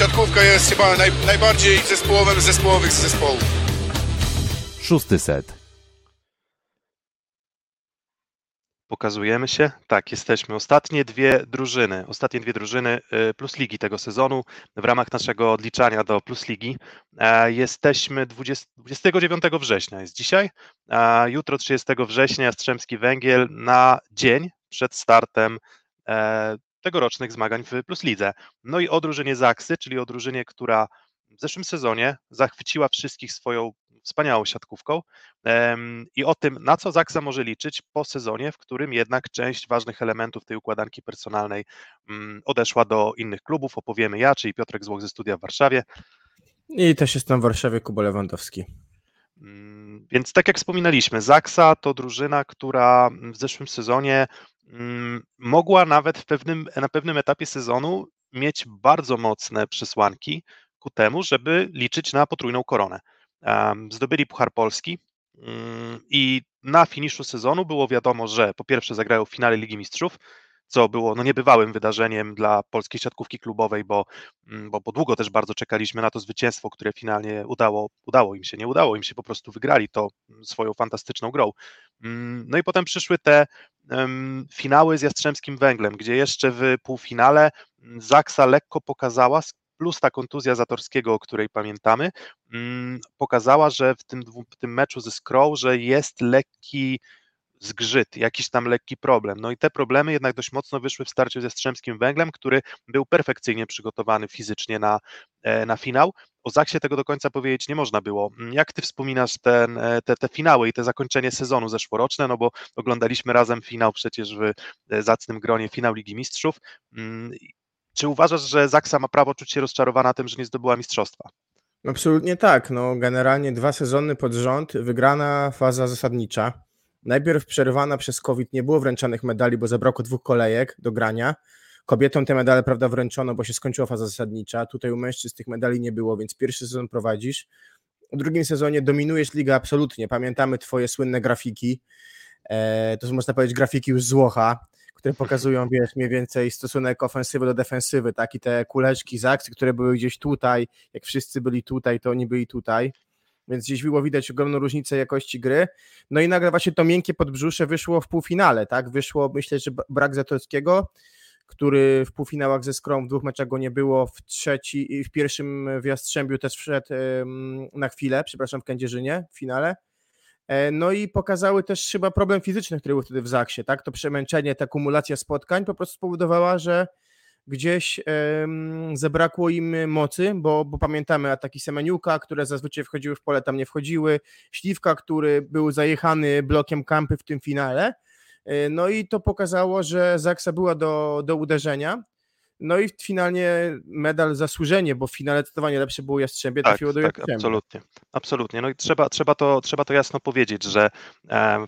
siatkówka jest chyba naj, najbardziej zespołowym z zespołowych zespołów. Szósty set. Pokazujemy się? Tak, jesteśmy. Ostatnie dwie drużyny, ostatnie dwie drużyny y, Plus Ligi tego sezonu w ramach naszego odliczania do Plus Ligi. E, jesteśmy 20, 29 września, jest dzisiaj. Jutro 30 września Jastrzębski Węgiel na dzień przed startem e, tegorocznych zmagań w Plus Lidze. No i o drużynie Zaksy, czyli o drużynie, która w zeszłym sezonie zachwyciła wszystkich swoją wspaniałą siatkówką i o tym, na co Zaksa może liczyć po sezonie, w którym jednak część ważnych elementów tej układanki personalnej mm, odeszła do innych klubów. Opowiemy ja, czyli Piotrek Złoch ze studia w Warszawie. I też jestem w Warszawie, Kuba Lewandowski. Mm, więc tak jak wspominaliśmy, Zaksa to drużyna, która w zeszłym sezonie mogła nawet w pewnym, na pewnym etapie sezonu mieć bardzo mocne przesłanki ku temu, żeby liczyć na potrójną koronę. Zdobyli Puchar Polski mm, i na finiszu sezonu było wiadomo, że po pierwsze zagrają w finale Ligi Mistrzów, co było no, niebywałym wydarzeniem dla polskiej siatkówki klubowej, bo, mm, bo, bo długo też bardzo czekaliśmy na to zwycięstwo, które finalnie udało, udało im się, nie udało im się, po prostu wygrali to swoją fantastyczną grą. Mm, no i potem przyszły te um, finały z Jastrzębskim Węglem, gdzie jeszcze w półfinale Zaksa lekko pokazała, plus ta kontuzja Zatorskiego, o której pamiętamy, mm, pokazała, że w tym, w tym meczu ze Skrow, że jest lekki zgrzyt, jakiś tam lekki problem. No i te problemy jednak dość mocno wyszły w starciu ze Strzemskim Węglem, który był perfekcyjnie przygotowany fizycznie na, e, na finał. O Zaksie tego do końca powiedzieć nie można było. Mm, jak ty wspominasz ten, e, te, te finały i te zakończenie sezonu zeszłoroczne, no bo oglądaliśmy razem finał przecież w e, zacnym gronie, finał Ligi Mistrzów. Mm, czy uważasz, że Zaksa ma prawo czuć się rozczarowana tym, że nie zdobyła mistrzostwa? Absolutnie tak. No, generalnie dwa sezony pod rząd, wygrana faza zasadnicza. Najpierw przerywana przez COVID, nie było wręczanych medali, bo zabrakło dwóch kolejek do grania. Kobietom te medale, prawda, wręczono, bo się skończyła faza zasadnicza. Tutaj u mężczyzn tych medali nie było, więc pierwszy sezon prowadzisz. W drugim sezonie dominujesz ligę absolutnie. Pamiętamy twoje słynne grafiki. E, to są, można powiedzieć, grafiki już z Łocha które pokazują, wiesz, mniej więcej stosunek ofensywy do defensywy, tak, i te kuleczki z akcji, które były gdzieś tutaj, jak wszyscy byli tutaj, to oni byli tutaj, więc gdzieś było widać ogromną różnicę jakości gry, no i nagle właśnie to miękkie podbrzusze wyszło w półfinale, tak, wyszło, myślę, że brak Zatorskiego, który w półfinałach ze Skrą w dwóch meczach go nie było, w trzeci, w pierwszym w Jastrzębiu też wszedł na chwilę, przepraszam, w Kędzierzynie w finale, E, no i pokazały też chyba problem fizyczny, który był wtedy w Zaksie, tak? To przemęczenie, ta kumulacja spotkań po prostu spowodowała, że gdzieś um, zabrakło im mocy, bo, bo pamiętamy ataki Semeniuka, które zazwyczaj wchodziły w pole, tam nie wchodziły, Śliwka, który był zajechany blokiem kampy w tym finale, e, no i to pokazało, że Zaksa była do, do uderzenia, no i finalnie medal zasłużenie, bo w finale zdecydowanie lepsze było Jastrzębie, tak, trafiło do tak, Jastrzębia. absolutnie, absolutnie. No i trzeba, trzeba, to, trzeba to jasno powiedzieć, że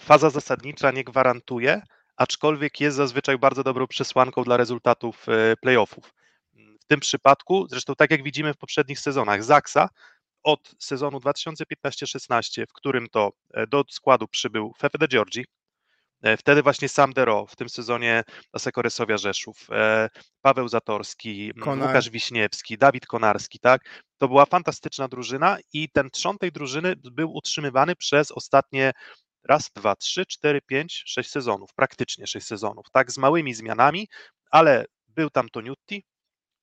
faza zasadnicza nie gwarantuje, aczkolwiek jest zazwyczaj bardzo dobrą przesłanką dla rezultatów e, playoffów. W tym przypadku, zresztą tak jak widzimy w poprzednich sezonach, Zaksa od sezonu 2015-16, w którym to e, do składu przybył Fefe de Giorgi, E, wtedy właśnie sam Dero w tym sezonie Asekoresowia Rzeszów, Paweł Zatorski, Konar. Łukasz Wiśniewski, Dawid Konarski, tak? To była fantastyczna drużyna i ten trzon tej drużyny był utrzymywany przez ostatnie raz, dwa, trzy, cztery, pięć, sześć sezonów, praktycznie sześć sezonów, tak? Z małymi zmianami, ale był tam Toniutti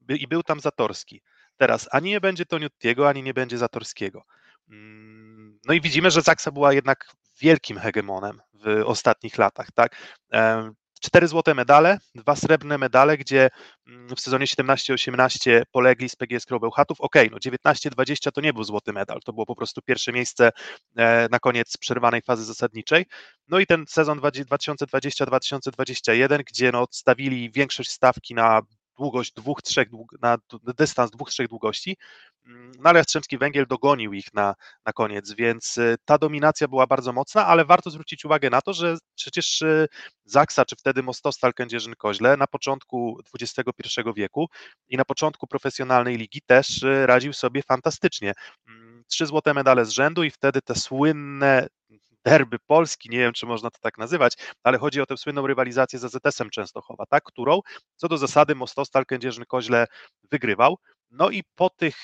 i był tam Zatorski. Teraz ani nie będzie Toniuttiego, ani nie będzie Zatorskiego. Mm, no i widzimy, że Zaksa była jednak wielkim hegemonem w ostatnich latach, tak? Cztery złote medale, dwa srebrne medale, gdzie mm, w sezonie 17-18 polegli z PGS Bełchatów. Okej, okay, no 19-20 to nie był złoty medal, to było po prostu pierwsze miejsce e, na koniec przerwanej fazy zasadniczej. No i ten sezon 2020-2021, gdzie no stawili większość stawki na długość dwóch, trzech, na dystans dwóch, trzech długości, mm, no ale Jastrzębski Węgiel dogonił ich na, na koniec, więc y, ta dominacja była bardzo mocna, ale warto zwrócić uwagę na to, że przecież y, Zaksa, czy wtedy Mostostal Kędzierzyn-Koźle na początku XXI wieku i na początku profesjonalnej ligi też y, radził sobie fantastycznie. Mm, trzy złote medale z rzędu i wtedy te słynne derby Polski, nie wiem, czy można to tak nazywać, ale chodzi o tę słynną rywalizację z AZS-em Częstochowa, tak, którą co do zasady Mostostal Kędzierzyn-Koźle wygrywał. No i po tych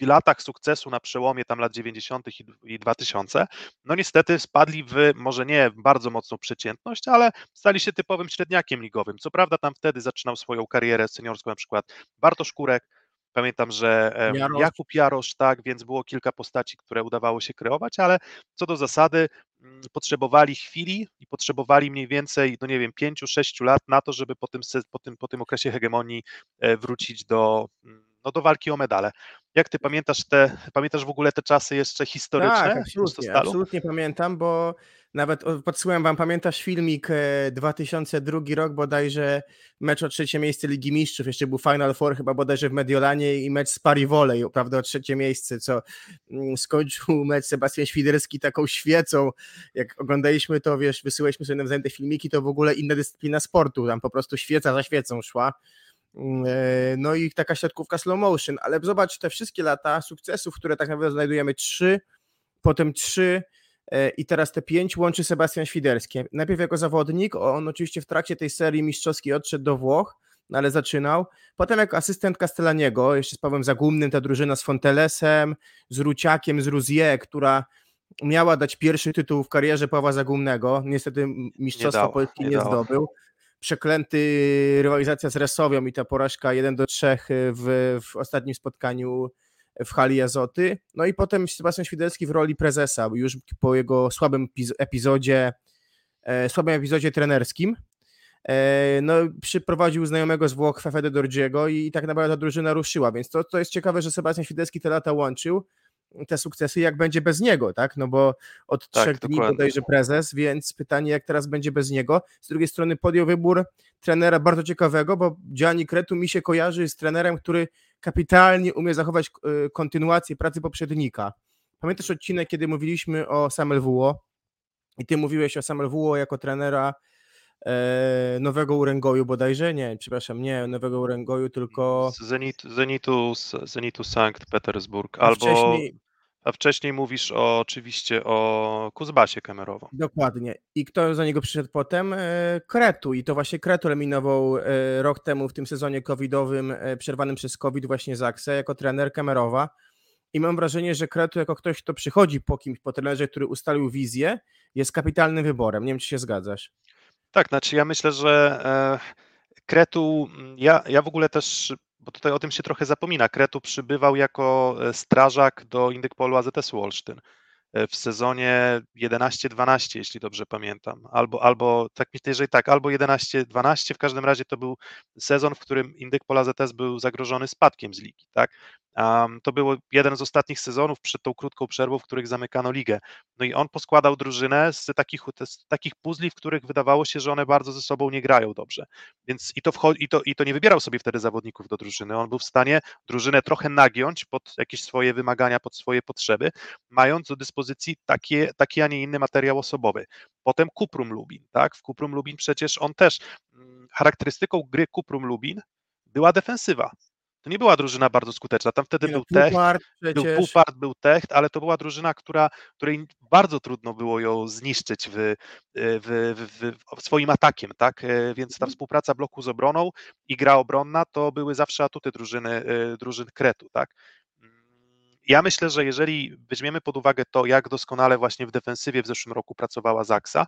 latach sukcesu na przełomie tam lat 90. i 2000, no niestety spadli w może nie bardzo mocną przeciętność, ale stali się typowym średniakiem ligowym. Co prawda tam wtedy zaczynał swoją karierę seniorską na przykład Bartosz Kurek, Pamiętam, że Jarosz. Jakub Jarosz, tak, więc było kilka postaci, które udawało się kreować, ale co do zasady mm, potrzebowali chwili i potrzebowali mniej więcej, no nie wiem, pięciu, sześciu lat na to, żeby po tym, po tym, po tym okresie hegemonii e, wrócić do, mm, no, do walki o medale. Jak ty pamiętasz te, pamiętasz w ogóle te czasy jeszcze historyczne? Tak, absolutnie, absolutnie pamiętam, bo nawet o, podsyłem wam, pamiętasz filmik e, 2002 rok bodajże, mecz o trzecie miejsce Ligi Mistrzów, jeszcze był Final Four chyba bodajże w Mediolanie i mecz z Pari Volley, prawda, o trzecie miejsce, co mm, skończył mecz Sebastian Świderski taką świecą, jak oglądaliśmy to, wiesz, wysyłaliśmy sobie nawzajem te filmiki, to w ogóle inna dyscyplina sportu, tam po prostu świeca za świecą szła. Mm, e, No i taka środkówka slow motion, ale zobacz te wszystkie lata sukcesów, które tak naprawdę znajdujemy trzy, potem trzy e, i teraz te pięć łączy Sebastian Świderski. Najpierw jako zawodnik, on oczywiście w trakcie tej serii mistrzowskiej odszedł do Włoch, no ale zaczynał. Potem jako asystent Castellaniego, jeszcze z Pawłem Zagumnym, ta drużyna z Fontelesem, z Ruciakiem, z Ruzie, która miała dać pierwszy tytuł w karierze Pawła Zagumnego. Niestety mistrzostwa dała, Polski nie nie, zdobył. Przeklęty rywalizacja z Resowią i ta porażka 1 do 3 w, w ostatnim spotkaniu w hali Azoty. No i potem Sebastian Świderski w roli prezesa, już po jego słabym epiz- epizodzie, e, słabym epizodzie trenerskim. E, no, przyprowadził znajomego z Włoch, Fefe de Dorgiego i tak naprawdę ta drużyna ruszyła, więc to, to jest ciekawe, że Sebastian Świderski te lata łączył, te sukcesy, jak będzie bez niego, tak? No bo od Tak, trzech dni dokładnie. bodajże prezes, więc pytanie, jak teraz będzie bez niego. Z drugiej strony podjął wybór trenera bardzo ciekawego, bo Gianni Kretu mi się kojarzy z trenerem, który kapitalnie umie zachować e, kontynuację pracy poprzednika. Pamiętasz odcinek, kiedy mówiliśmy o Samuel Wuo i ty mówiłeś o Samuel Wuo jako trenera Nowego Uręgoju bodajże? Nie, przepraszam, nie Nowego Uręgoju, tylko Z Zenit, Zenitu, Zenitu Sankt Petersburg, a albo wcześniej, a wcześniej mówisz o, oczywiście o Kuzbasie Kemerowo. dokładnie. I kto za niego przyszedł potem? E, Kretu i to właśnie Kretu eliminował e, rok temu w tym sezonie covidowym, e, przerwanym przez COVID właśnie Zaksę jako trener Kemerowa. I mam wrażenie, że Kretu jako ktoś, kto przychodzi po kimś, po trenerze, który ustalił wizję, jest kapitalnym wyborem. Nie wiem, czy się zgadzasz. Tak, znaczy ja myślę, że e, Kretu, mm, ja, ja w ogóle też, bo tutaj o tym się trochę zapomina, Kretu przybywał jako e, strażak do Indykpolu AZS-u Olsztyn e, w sezonie 11-12, jeśli dobrze pamiętam, albo, albo tak że tak, albo 11-12, w każdym razie to był sezon, w którym Indykpol AZS był zagrożony spadkiem z ligi, tak? To był jeden z ostatnich sezonów przed tą krótką przerwą, w których zamykano ligę. No i on poskładał drużynę z takich, z takich puzli, w których wydawało się, że one bardzo ze sobą nie grają dobrze. Więc i to, wcho- i, to, i to nie wybierał sobie wtedy zawodników do drużyny. On był w stanie drużynę trochę nagiąć pod jakieś swoje wymagania, pod swoje potrzeby, mając do dyspozycji takie, taki, a nie inny materiał osobowy. Potem Kuprum Lubin, tak? W Kuprum Lubin przecież on też mm, charakterystyką gry Kuprum Lubin była defensywa. To nie była drużyna bardzo skuteczna. Tam wtedy Nie no, był Tech, był. Pupart, był Techt, ale to była drużyna, która, której bardzo trudno było ją zniszczyć w, w, w, w, w swoim atakiem, tak? E, Więc ta Mhm. współpraca bloku z obroną i gra obronna to były zawsze atuty drużyny, e, drużyn Kretu, tak? Ja myślę, że jeżeli weźmiemy pod uwagę to, jak doskonale właśnie w defensywie w zeszłym roku pracowała Zaksa,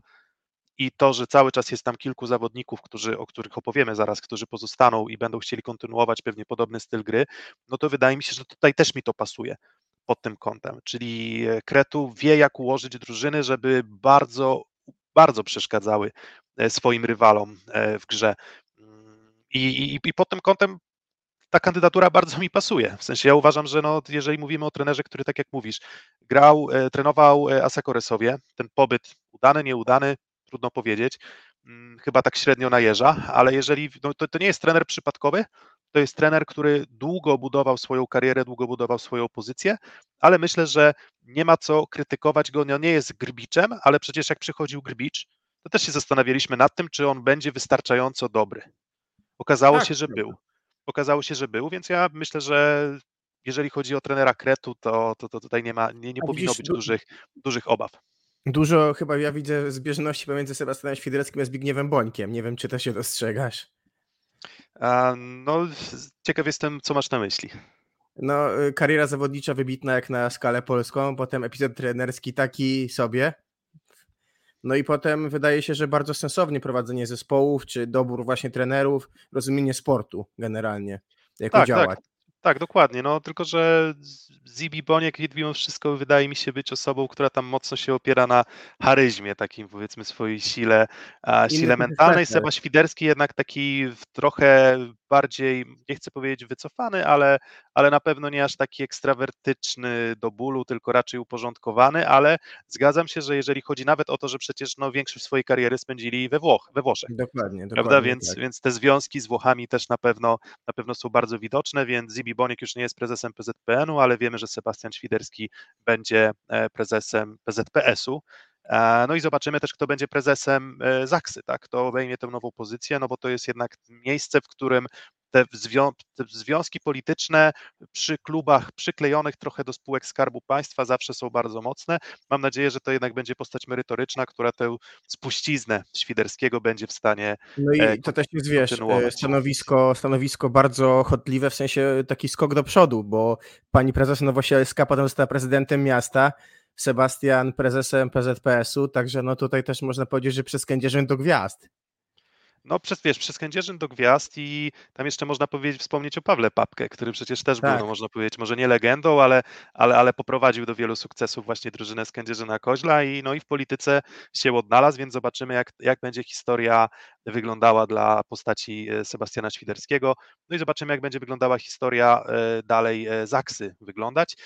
i to, że cały czas jest tam kilku zawodników, którzy, o których opowiemy zaraz, którzy pozostaną i będą chcieli kontynuować pewnie podobny styl gry, no to wydaje mi się, że tutaj też mi to pasuje pod tym kątem. Czyli e, Kretu wie, jak ułożyć drużyny, żeby bardzo, bardzo przeszkadzały e, swoim rywalom e, w grze. I, i, i pod tym kątem ta kandydatura bardzo mi pasuje. W sensie ja uważam, że no, jeżeli mówimy o trenerze, który tak jak mówisz, grał, trenował Asakoresowie, ten pobyt udany, nieudany, trudno powiedzieć, mm, chyba tak średnio najeża, ale jeżeli, no to, to nie jest trener przypadkowy, to jest trener, który długo budował swoją karierę, długo budował swoją pozycję, ale myślę, że nie ma co krytykować go, no nie jest grbiczem, ale przecież jak przychodził grbicz, to też się zastanawialiśmy nad tym, czy on będzie wystarczająco dobry. Okazało Tak, się, że był. Okazało się, że był, więc ja myślę, że jeżeli chodzi o trenera Kretu, to, to, to tutaj nie ma, nie, nie powinno być du- dużych, dużych obaw. Dużo chyba ja widzę zbieżności pomiędzy Sebastianem Świdereckim a Zbigniewem Bońkiem. Nie wiem, czy to się dostrzegasz. A, no, ciekaw jestem, co masz na myśli. No, y, kariera zawodnicza wybitna jak na skalę polską, potem epizod trenerski taki sobie. No i potem wydaje się, że bardzo sensownie prowadzenie zespołów, czy dobór właśnie trenerów, rozumienie sportu generalnie, jak Tak, działać. tak. Tak, dokładnie. No, tylko, że Zibi Boniek mimo wszystko wydaje mi się być osobą, która tam mocno się opiera na charyzmie, takim powiedzmy swojej sile, a, sile mentalnej. charakter. Seba Świderski jednak taki trochę bardziej, nie chcę powiedzieć wycofany, ale, ale na pewno nie aż taki ekstrawertyczny do bólu, tylko raczej uporządkowany, ale zgadzam się, że jeżeli chodzi nawet o to, że przecież no, większość swojej kariery spędzili we, Włoch, we Włoszech. Dokładnie, Prawda? dokładnie Więc, tak. więc te związki z Włochami też na pewno, na pewno są bardzo widoczne, więc Zibi Boniek już nie jest prezesem PZPN-u, ale wiemy, że Sebastian Świderski będzie e, prezesem PZPS-u. E, No i zobaczymy też, kto będzie prezesem e, Zaksy, tak? Kto obejmie tę nową pozycję, no bo to jest jednak miejsce, w którym te, zwią- te związki polityczne przy klubach przyklejonych trochę do spółek Skarbu Państwa zawsze są bardzo mocne. Mam nadzieję, że to jednak będzie postać merytoryczna, która tę spuściznę Świderskiego będzie w stanie No e, i to też jest, wiesz, e, stanowisko, stanowisko bardzo chodliwe, w sensie taki skok do przodu, bo pani prezes Nowosielska potem została prezydentem miasta, Sebastian prezesem PZPS-u, także no tutaj też można powiedzieć, że przez Kędzierzyn do gwiazd. No przez, wiesz, przez Kędzierzyn do gwiazd i tam jeszcze można powiedzieć, wspomnieć o Pawle Papkę, który przecież też był, Tak. no można powiedzieć, może nie legendą, ale, ale, ale poprowadził do wielu sukcesów właśnie drużynę z Kędzierzyna Koźla i, no i w polityce się odnalazł, więc zobaczymy jak, jak będzie historia wyglądała dla postaci e, Sebastiana Świderskiego, no i zobaczymy jak będzie wyglądała historia e, dalej e, Zaksy wyglądać,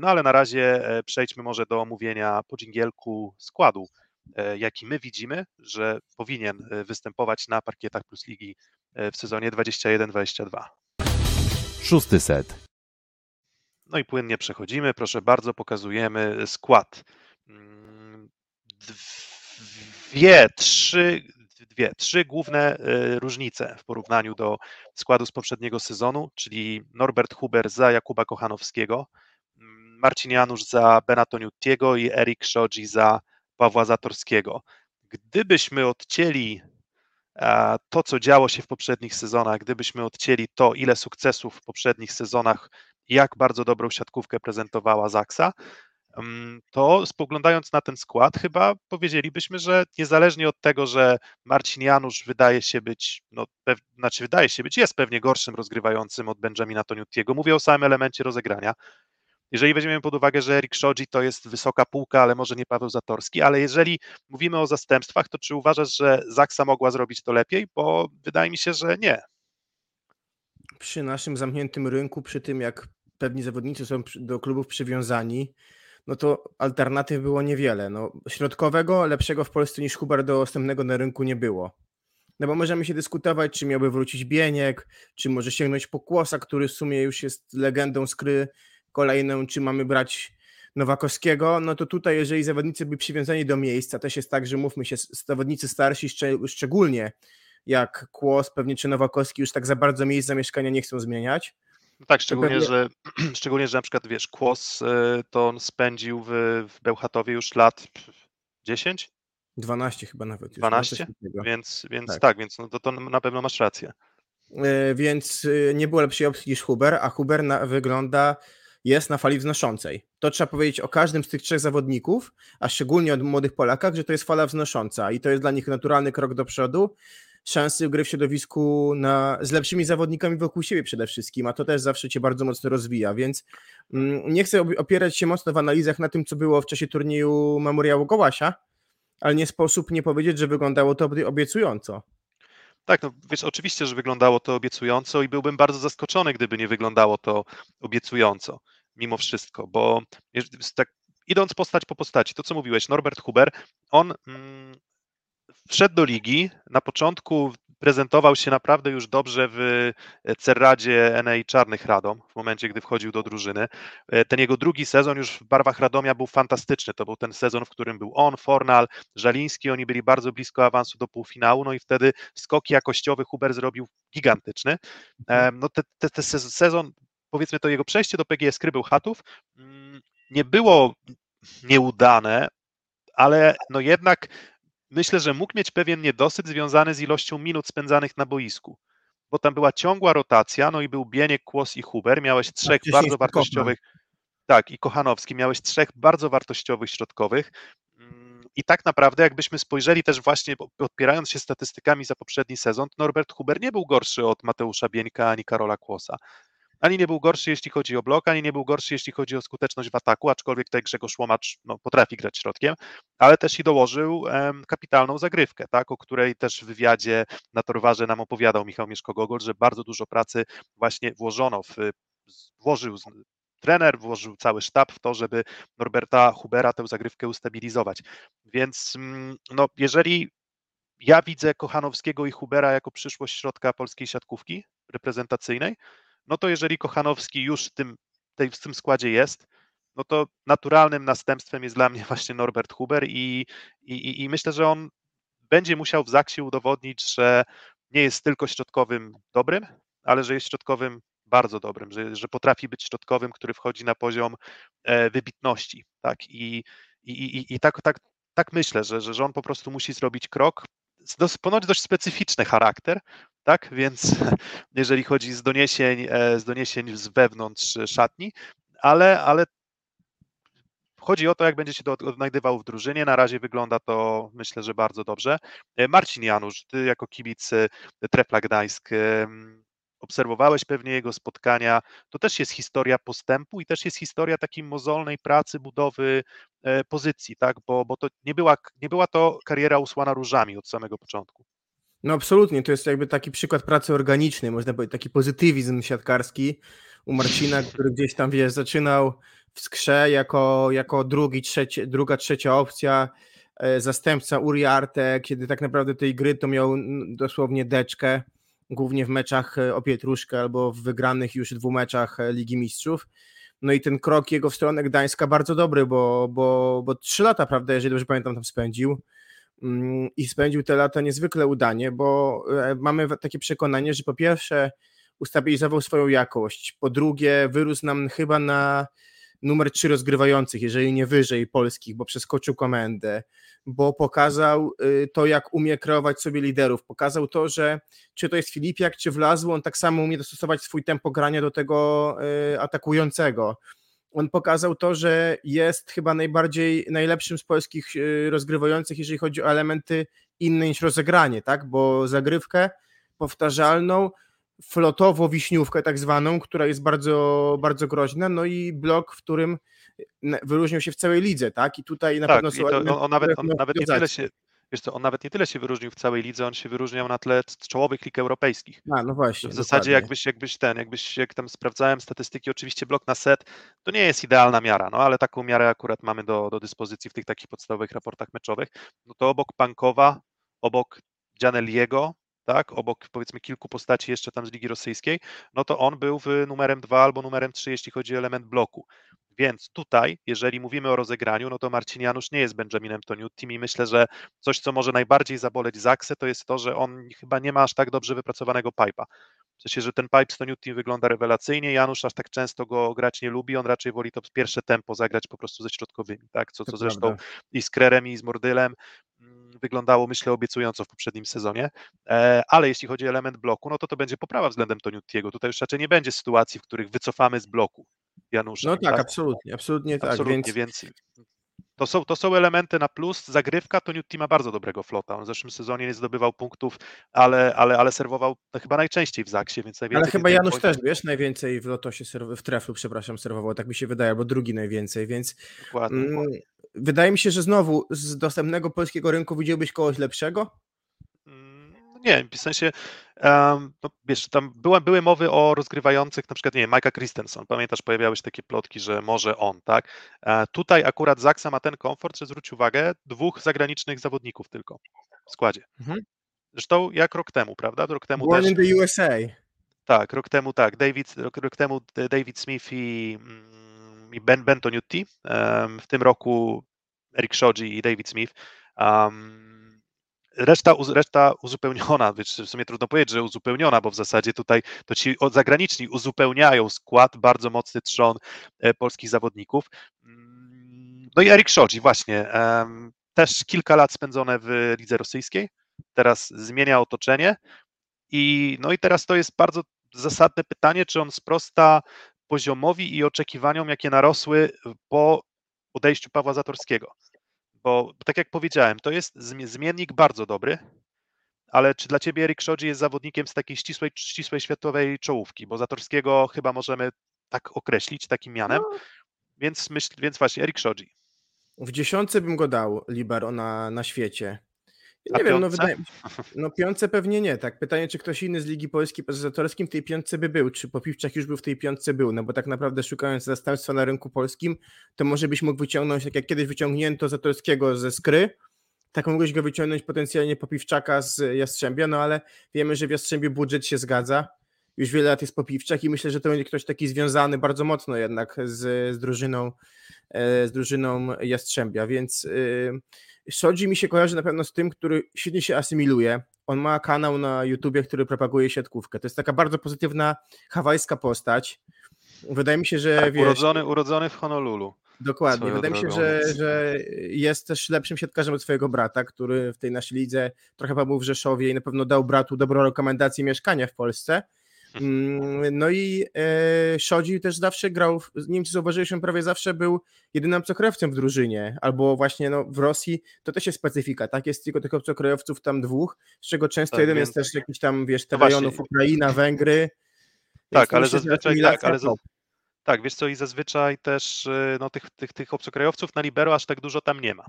no ale na razie przejdźmy może do omówienia po dżingielku składu jaki my widzimy, że powinien e, występować na parkietach Plus Ligi e, w sezonie 21-22. Szósty set. No i płynnie przechodzimy. Proszę bardzo, pokazujemy skład. Mm, Dwie, trzy, dwie, trzy główne e, różnice w porównaniu do składu z poprzedniego sezonu, czyli Norbert Huber za Jakuba Kochanowskiego, mm, Marcin Janusz za Benatoniutiego i Erik Szodzi za Pawła Zatorskiego. Gdybyśmy odcięli e, to, co działo się w poprzednich sezonach, gdybyśmy odcięli to, ile sukcesów w poprzednich sezonach, jak bardzo dobrą siatkówkę prezentowała Zaksa, mm, to spoglądając na ten skład, chyba powiedzielibyśmy, że niezależnie od tego, że Marcin Janusz wydaje się być, no, pew, znaczy wydaje się być, jest pewnie gorszym rozgrywającym od Benjamina Toniutiego. Mówię o samym elemencie rozegrania. Jeżeli weźmiemy pod uwagę, że Erik Szodzi to jest wysoka półka, ale może nie Paweł Zatorski, ale jeżeli mówimy o zastępstwach, to czy uważasz, że Zaksa mogła zrobić to lepiej? Bo wydaje mi się, że nie. Przy naszym zamkniętym rynku, przy tym jak pewni zawodnicy są do klubów przywiązani, no to alternatyw było niewiele. No, środkowego, lepszego w Polsce niż Huber dostępnego na rynku nie było. No bo możemy się dyskutować, czy miałby wrócić Bieniek, czy może sięgnąć po Kłosa, który w sumie już jest legendą skry kolejną, czy mamy brać Nowakowskiego, no to tutaj jeżeli zawodnicy by przywiązani do miejsca, też jest tak, że mówmy się, zawodnicy starsi szcz- szczególnie jak Kłos, pewnie czy Nowakowski już tak za bardzo miejsc zamieszkania nie chcą zmieniać. No tak, szczególnie, pewnie- że, szczególnie, że na przykład wiesz, Kłos y, to on spędził w, w Bełchatowie już lat pff, 10, 12 chyba nawet. Już, no, 12? coś takiego. więc, więc Tak. tak. więc no to, to na pewno masz rację. E, więc y, nie było lepszej opcji niż Huber, a Huber na, wygląda, jest na fali wznoszącej. To trzeba powiedzieć o każdym z tych trzech zawodników, a szczególnie o młodych Polakach, że to jest fala wznosząca i to jest dla nich naturalny krok do przodu, szansy gry w środowisku na, z lepszymi zawodnikami wokół siebie przede wszystkim, a to też zawsze cię bardzo mocno rozwija, więc mm, nie chcę opierać się mocno w analizach na tym, co było w czasie turnieju Memoriału Gołasia, ale nie sposób nie powiedzieć, że wyglądało to obie- obiecująco. Tak, no wiesz, oczywiście, że wyglądało to obiecująco i byłbym bardzo zaskoczony, gdyby nie wyglądało to obiecująco, mimo wszystko, bo tak idąc postać po postaci, to co mówiłeś, Norbert Huber, on mm, wszedł do ligi, na początku prezentował się naprawdę już dobrze w Cerradzie NA Czarnych Radom, w momencie, gdy wchodził do drużyny. E, Ten jego drugi sezon już w barwach Radomia był fantastyczny. To był ten sezon, w którym był on, Fornal, Żaliński, oni byli bardzo blisko awansu do półfinału, no i wtedy skok jakościowy Huber zrobił gigantyczny. E, No te, te, te sez- sezon, powiedzmy to jego przejście do PGS Krybeł Chatów. Mm, nie było nieudane, ale no jednak myślę, że mógł mieć pewien niedosyt związany z ilością minut spędzanych na boisku, bo tam była ciągła rotacja, no i był Bieniek, Kłos i Huber, miałeś trzech wcześniej bardzo wartościowych, tak, i Kochanowski, miałeś trzech bardzo wartościowych środkowych. Mm, i tak naprawdę jakbyśmy spojrzeli też właśnie, odpierając się statystykami za poprzedni sezon, Norbert Huber nie był gorszy od Mateusza Bieńka ani Karola Kłosa ani nie był gorszy, jeśli chodzi o blok, ani nie był gorszy, jeśli chodzi o skuteczność w ataku, aczkolwiek tutaj Grzegorz Łomacz no, potrafi grać środkiem, ale też i dołożył kapitalną zagrywkę, tak, o której też w wywiadzie na Torwarze nam opowiadał Michał Mieszko-Gogol, że bardzo dużo pracy właśnie włożono w, włożył trener, włożył cały sztab w to, żeby Norberta Hubera tę zagrywkę ustabilizować. Więc mm, no, jeżeli ja widzę Kochanowskiego i Hubera jako przyszłość środka polskiej siatkówki reprezentacyjnej, no to jeżeli Kochanowski już w tym, w tym składzie jest, no to naturalnym następstwem jest dla mnie właśnie Norbert Huber i, i, i myślę, że on będzie musiał w Zaksie udowodnić, że nie jest tylko środkowym dobrym, ale że jest środkowym bardzo dobrym, że, że potrafi być środkowym, który wchodzi na poziom e, wybitności. Tak? I, i, i, i tak, tak, tak myślę, że, że on po prostu musi zrobić krok. Ponoć dość specyficzny charakter, tak? Więc jeżeli chodzi z doniesień, e, z doniesień z wewnątrz szatni, ale, ale chodzi o to, jak będzie się to odnajdywał w drużynie. Na razie wygląda to, myślę, że bardzo dobrze. E, Marcin Janusz, ty jako kibic e, Trefla Gdańsk, obserwowałeś pewnie jego spotkania. To też jest historia postępu i też jest historia takiej mozolnej pracy, budowy pozycji, tak? Bo, bo to nie była, nie była to kariera usłana różami od samego początku. No absolutnie, to jest jakby taki przykład pracy organicznej, można powiedzieć, taki pozytywizm siatkarski u Marcina, który gdzieś tam, wiesz, zaczynał w skrze jako, jako drugi, trzeci, druga, trzecia opcja, e, zastępca Uriarte, kiedy tak naprawdę tej gry to miał dosłownie deczkę, głównie w meczach e, o Pietruszkę albo w wygranych już dwóch meczach e, Ligi Mistrzów. No i ten krok jego w stronę Gdańska bardzo dobry, bo, bo, bo trzy lata, prawda, jeżeli dobrze pamiętam, tam spędził Mm, i spędził te lata niezwykle udanie, bo e, mamy takie przekonanie, że po pierwsze ustabilizował swoją jakość, po drugie wyrósł nam chyba na numer trzy rozgrywających, jeżeli nie wyżej polskich, bo przeskoczył komendę, bo pokazał y, to, jak umie kreować sobie liderów, pokazał to, że czy to jest Filipiak, czy Wlazły, on tak samo umie dostosować swój tempo grania do tego y, atakującego on pokazał to, że jest chyba najbardziej najlepszym z polskich y, rozgrywających, jeżeli chodzi o elementy inne niż rozegranie, tak? Bo zagrywkę powtarzalną, flotowo-wiśniówkę tak zwaną, która jest bardzo, bardzo groźna, no i blok, w którym wyróżnił się w całej lidze, tak? I tutaj na tak, pewno są... On, on, nawet, on nawet nie tyle się wiesz co, on nawet nie tyle się wyróżnił w całej lidze, on się wyróżniał na tle czołowych lig europejskich. A, no właśnie. W zasadzie jakbyś, jakbyś ten, jakbyś, jak tam sprawdzałem statystyki, oczywiście blok na set to nie jest idealna miara, no ale taką miarę akurat mamy do, do dyspozycji w tych takich podstawowych raportach meczowych, no to obok Pankowa, obok Gianelliego, tak, obok powiedzmy kilku postaci jeszcze tam z Ligi Rosyjskiej, no to on był w numerem 2 albo numerem 3, jeśli chodzi o element bloku. Więc tutaj, jeżeli mówimy o rozegraniu, no to Marcin Janusz nie jest Benjaminem Toniutti i myślę, że coś, co może najbardziej zaboleć Zaksę, to jest to, że on chyba nie ma aż tak dobrze wypracowanego pipa. W sensie, że ten pipe z Toniutti wygląda rewelacyjnie, Janusz aż tak często go grać nie lubi, on raczej woli to pierwsze tempo zagrać po prostu ze środkowymi, tak, co, co zresztą i z Krerem i z Mordylem wyglądało, myślę, obiecująco w poprzednim sezonie, e, ale jeśli chodzi o element bloku, no to to będzie poprawa względem Toniuttiego. Tutaj już raczej nie będzie sytuacji, w których wycofamy z bloku Janusza. No tak, tak? absolutnie, absolutnie tak. Absolutnie, więc... więc... To są, to są elementy na plus. Zagrywka to Newt ma bardzo dobrego flota. On w zeszłym sezonie nie zdobywał punktów, ale, ale, ale serwował chyba najczęściej w Zaksie, więc najwięcej. Ale chyba Janusz też, wiesz, najwięcej w Lotosie, w treflu, przepraszam, serwował, tak mi się wydaje, albo drugi najwięcej, więc Dokładnie. Mm, wydaje mi się, że znowu z dostępnego polskiego rynku widziałbyś kogoś lepszego? Nie, w sensie, um, no, wiesz, tam była, były mowy o rozgrywających, na przykład, nie wiem, Mike'a Christensen, pamiętasz, pojawiały się takie plotki, że może on, tak? E, tutaj akurat Zaksa ma ten komfort, że zwróć uwagę, dwóch zagranicznych zawodników tylko w składzie. Mhm. Zresztą jak rok temu, prawda? Rok temu Born też... in the USA. Tak, rok temu tak, David, rok, rok temu David Smith i, mm, i Ben Bentoniutti, um, w tym roku Eric Shoji i David Smith. Um, reszta, reszta uzupełniona, w sumie trudno powiedzieć, że uzupełniona, bo w zasadzie tutaj to ci zagraniczni uzupełniają skład, bardzo mocny trzon e, polskich zawodników. Mm, no i Erik Szodzi właśnie. też kilka lat spędzone w lidze rosyjskiej, teraz zmienia otoczenie i no i teraz to jest bardzo zasadne pytanie, czy on sprosta poziomowi i oczekiwaniom, jakie narosły po odejściu Pawła Zatorskiego. Bo tak jak powiedziałem, to jest zmiennik bardzo dobry, ale czy dla ciebie Erik Szodzi jest zawodnikiem z takiej ścisłej, ścisłej światowej czołówki? Bo Zatorskiego chyba możemy tak określić takim mianem. No. Więc, myśl, więc właśnie Erik Szodzi. W dziesiątce bym go dał Libero na, na świecie. Nie wiem, no wydaje no piątce pewnie nie, tak. Pytanie, czy ktoś inny z Ligi Polskiej Zatorskim w tej piątce by był, czy Popiwczak już był w tej piątce był, no bo tak naprawdę szukając zastępstwa na rynku polskim, to może byś mógł wyciągnąć, tak jak kiedyś wyciągnięto Zatorskiego ze Skry, tak mógłbyś go wyciągnąć potencjalnie Popiwczaka z Jastrzębia, no ale wiemy, że w Jastrzębiu budżet się zgadza, już wiele lat jest Popiwczak i myślę, że to będzie ktoś taki związany bardzo mocno jednak z, z drużyną z drużyną Jastrzębia, więc yy, Shodzi mi się kojarzy na pewno z tym, który świetnie się asymiluje. On ma kanał na YouTubie, który propaguje siatkówkę. To jest taka bardzo pozytywna hawajska postać. Wydaje mi się, że tak, wiesz, urodzony, urodzony w Honolulu. Dokładnie. Wydaje mi się, że, że jest też lepszym siatkarzem od swojego brata, który w tej naszej lidze trochę był w Rzeszowie i na pewno dał bratu dobrą rekomendację mieszkania w Polsce. Mm, no i e, Szodzi też zawsze grał, nie wiem czy zauważyłeś, on prawie zawsze był jedynym obcokrajowcem w drużynie, albo właśnie no, w Rosji to też jest specyfika, tak? Jest tylko tych obcokrajowców tam dwóch, z czego często tak, jeden jest też jakiś tam, wiesz, te no rejonów Ukraina, Węgry. Tak, ale myślę, zazwyczaj tak, ale tak, wiesz co, i zazwyczaj też y, no, tych, tych, tych obcokrajowców na libero aż tak dużo tam nie ma.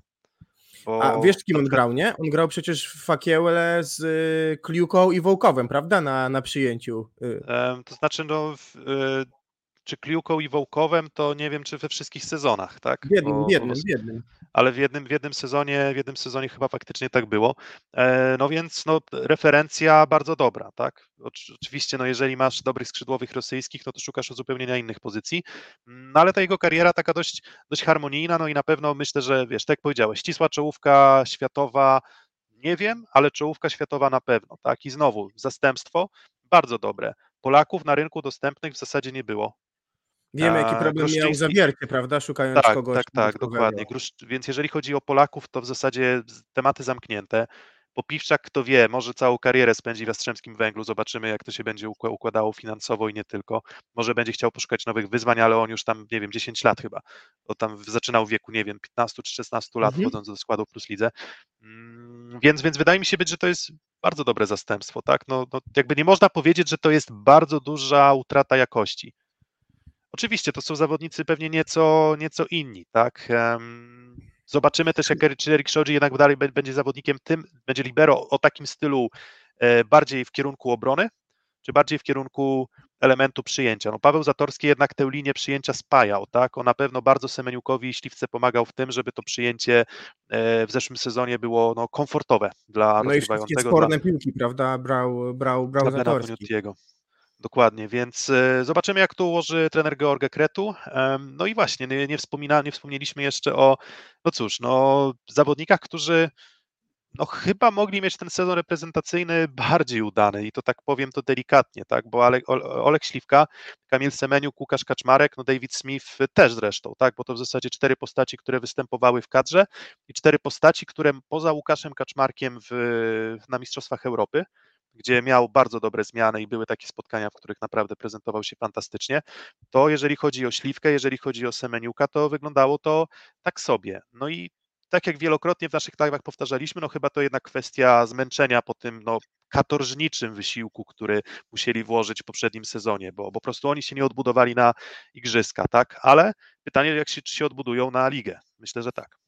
Bo... A wiesz, kim on grał, nie? On grał przecież w Fakiełle z y, Kliuką i Wołkowem, prawda? Na, na przyjęciu. Y. To znaczy, no, w, y, czy Kliuką i Wołkowem, to nie wiem, czy we wszystkich sezonach, tak? W jednym, bo, w jednym, w jednym. Ale w jednym, w jednym sezonie, w jednym sezonie chyba faktycznie tak było. E, no więc no, referencja bardzo dobra, tak? Oczywiście, no jeżeli masz dobrych skrzydłowych rosyjskich, no to szukasz uzupełnienia innych pozycji, no ale ta jego kariera taka dość, dość harmonijna, no i na pewno myślę, że wiesz, tak jak powiedziałeś, ścisła czołówka światowa, nie wiem, ale czołówka światowa na pewno, tak? I znowu, zastępstwo bardzo dobre. Polaków na rynku dostępnych w zasadzie nie było. Wiemy, jaki problem miał zawiercie, prawda? Szukając tak, kogoś. Tak, tak, dokładnie. Więc jeżeli chodzi o Polaków, to w zasadzie tematy zamknięte. Popiwczak, kto wie, może całą karierę spędzi w Jastrzębskim Węglu, zobaczymy jak to się będzie układało finansowo i nie tylko. Może będzie chciał poszukać nowych wyzwań, ale on już tam, nie wiem, 10 lat chyba, bo tam zaczynał w wieku, nie wiem, 15 czy 16 lat, mhm. wchodząc do składu plus lidze. Mm, więc, więc wydaje mi się być, że to jest bardzo dobre zastępstwo, tak? No, no, jakby nie można powiedzieć, że to jest bardzo duża utrata jakości. Oczywiście to są zawodnicy pewnie nieco, nieco inni, tak? Zobaczymy też, jak czy Eric Shoji jednak dalej będzie zawodnikiem tym, będzie libero o takim stylu e, bardziej w kierunku obrony, czy bardziej w kierunku elementu przyjęcia. No Paweł Zatorski jednak tę linię przyjęcia spajał, tak? On na pewno bardzo Semeniukowi i Śliwce pomagał w tym, żeby to przyjęcie e, w zeszłym sezonie było no, komfortowe dla no rozgrywającego. No i sporne dla, piłki, prawda? Brał, brał, brał Zatorski. Dokładnie, więc e, zobaczymy, jak to ułoży trener George Kretu. No i właśnie, nie, nie, wspomina, nie wspomnieliśmy jeszcze o, no cóż, no, zawodnikach, którzy no chyba mogli mieć ten sezon reprezentacyjny bardziej udany i to tak powiem to delikatnie, tak, bo Olek, Olek Śliwka, Kamil Semeniuk, Łukasz Kaczmarek, no David Smith też zresztą, tak, bo to w zasadzie cztery postaci, które występowały w kadrze i cztery postaci, które poza Łukaszem Kaczmarkiem w, na Mistrzostwach Europy, gdzie miał bardzo dobre zmiany i były takie spotkania, w których naprawdę prezentował się fantastycznie, to jeżeli chodzi o Śliwkę, jeżeli chodzi o Semeniuka, to wyglądało to tak sobie. No i tak jak wielokrotnie w naszych live'ach powtarzaliśmy, no chyba to jednak kwestia zmęczenia po tym no, katorżniczym wysiłku, który musieli włożyć w poprzednim sezonie, bo, bo po prostu oni się nie odbudowali na igrzyska, tak? Ale pytanie, jak się, czy się odbudują na ligę? Myślę, że tak.